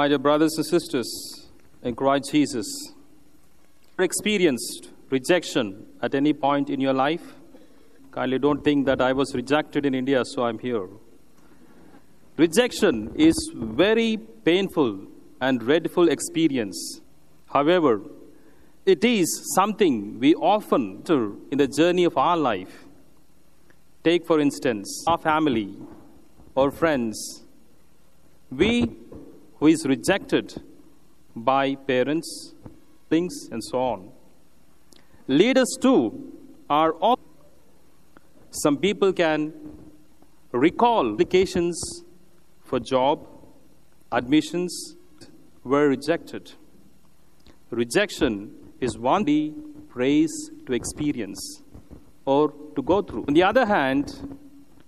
My dear brothers and sisters in Christ Jesus, experienced rejection at any point in your life? Kindly don't think that I was rejected in India, so I'm here. Rejection is very painful and dreadful experience. However, it is something we often do in the journey of our life. Take, for instance, our family or friends. We who is rejected by parents, things, and so on. Leaders, too, are all. Some people can recall applications for job, admissions were rejected. Rejection is one we praise to experience or to go through. On the other hand,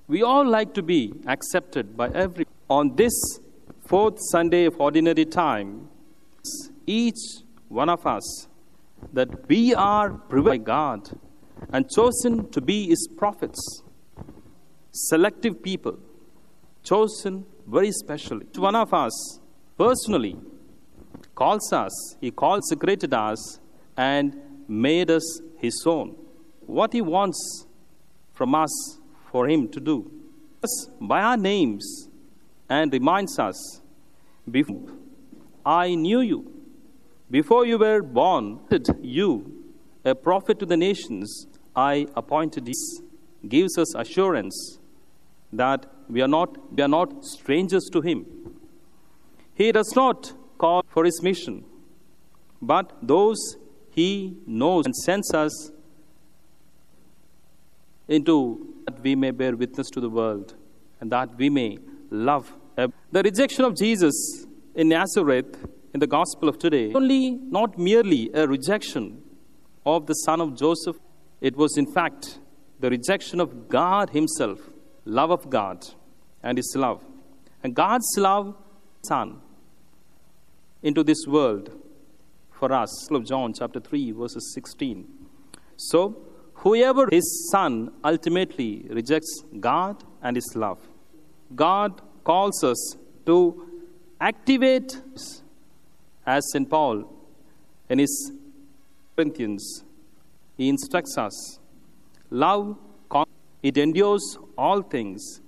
we all like to be accepted by every. On this fourth Sunday of ordinary time, each one of us that we are privileged by God and chosen to be His prophets, selective people, chosen very specially. Each one of us personally calls us, He calls, consecrated us and made us His own. What He wants from us for Him to do. By our names and reminds us, before I knew you, before you were born, you, a prophet to the nations, I appointed you. Gives us assurance that we are not, we are not strangers to Him. He does not call for His mission, but those He knows and sends us into that we may bear witness to the world and that we may love. Uh, the rejection of Jesus in Nazareth in the gospel of today only not merely a rejection of the son of Joseph, it was in fact the rejection of God Himself, love of God and His love. And God's love, Son, into this world for us. Of John chapter 3, verses 16. So, whoever His Son ultimately rejects God and His love. God calls us to activate as St. Paul in his Corinthians, he instructs us love, it endures all things,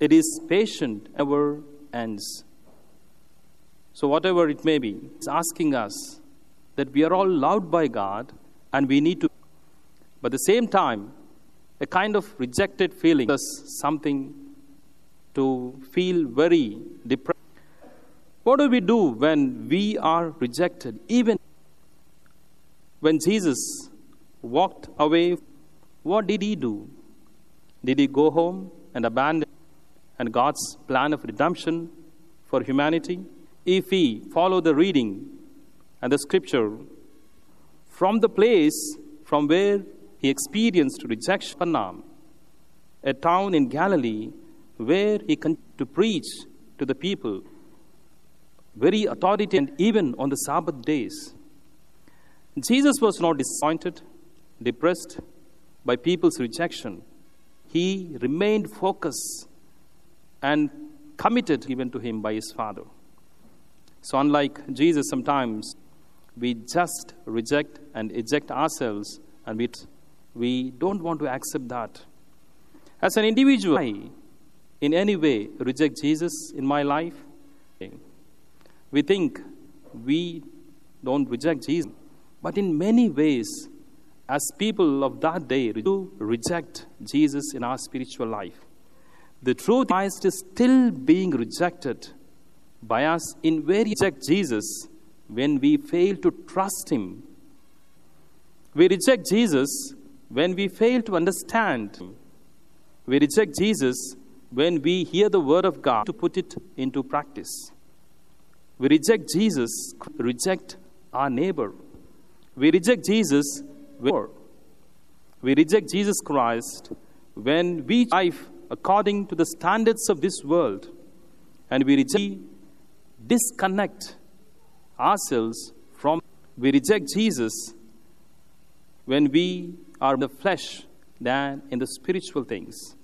it is patient, ever ends. So, whatever it may be, it's asking us that we are all loved by God and we need to, but at the same time, a kind of rejected feeling is something to feel very depressed. What do we do when we are rejected? Even when Jesus walked away, what did he do? Did he go home and abandon and God's plan of redemption for humanity? If we follow the reading and the scripture from the place from where he experienced rejection, a town in Galilee where he continued to preach to the people very authority and even on the Sabbath days. Jesus was not disappointed, depressed by people's rejection. He remained focused and committed given to him by his Father. So, unlike Jesus, sometimes we just reject and eject ourselves, and we, we don't want to accept that. As an individual, in any way, reject Jesus in my life. We think we don't reject Jesus, but in many ways, as people of that day, we do reject Jesus in our spiritual life. The truth Christ is still being rejected by us in we reject Jesus when we fail to trust Him. We reject Jesus when we fail to understand. We reject Jesus when we hear the word of God to put it into practice. We reject Jesus, reject our neighbor. We reject Jesus, we reject Jesus Christ when we live according to the standards of this world and we reject, disconnect ourselves from, we reject Jesus when we are in the flesh than in the spiritual things.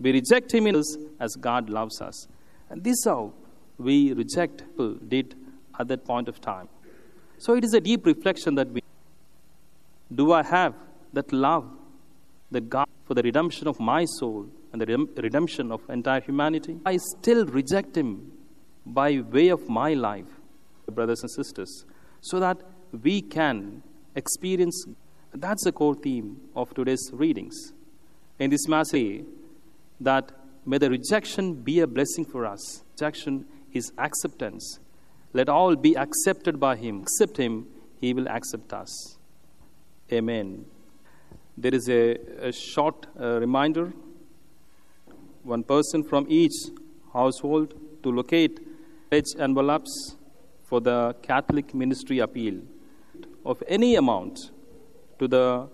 We reject Him in us as God loves us. And this is how we reject people did at that point of time. So it is a deep reflection that we do I have that love that God for the redemption of my soul and the redemption of entire humanity? I still reject Him by way of my life, brothers and sisters, so that we can experience. That's the core theme of today's readings. In this message, that may the rejection be a blessing for us. Rejection is acceptance. Let all be accepted by Him. Accept Him, He will accept us. Amen. There is a, a short uh, reminder one person from each household to locate pledge envelopes for the Catholic ministry appeal of any amount to the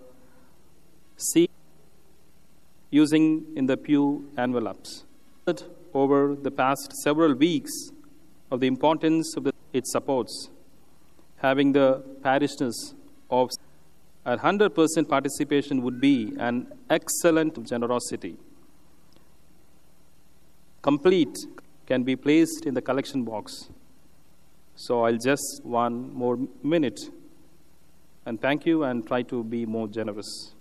seat using in the pew envelopes. Over the past several weeks of the importance of the, it supports having the parishness of a 100% participation would be an excellent generosity. Complete can be placed in the collection box. So I'll just one more minute and thank you and try to be more generous.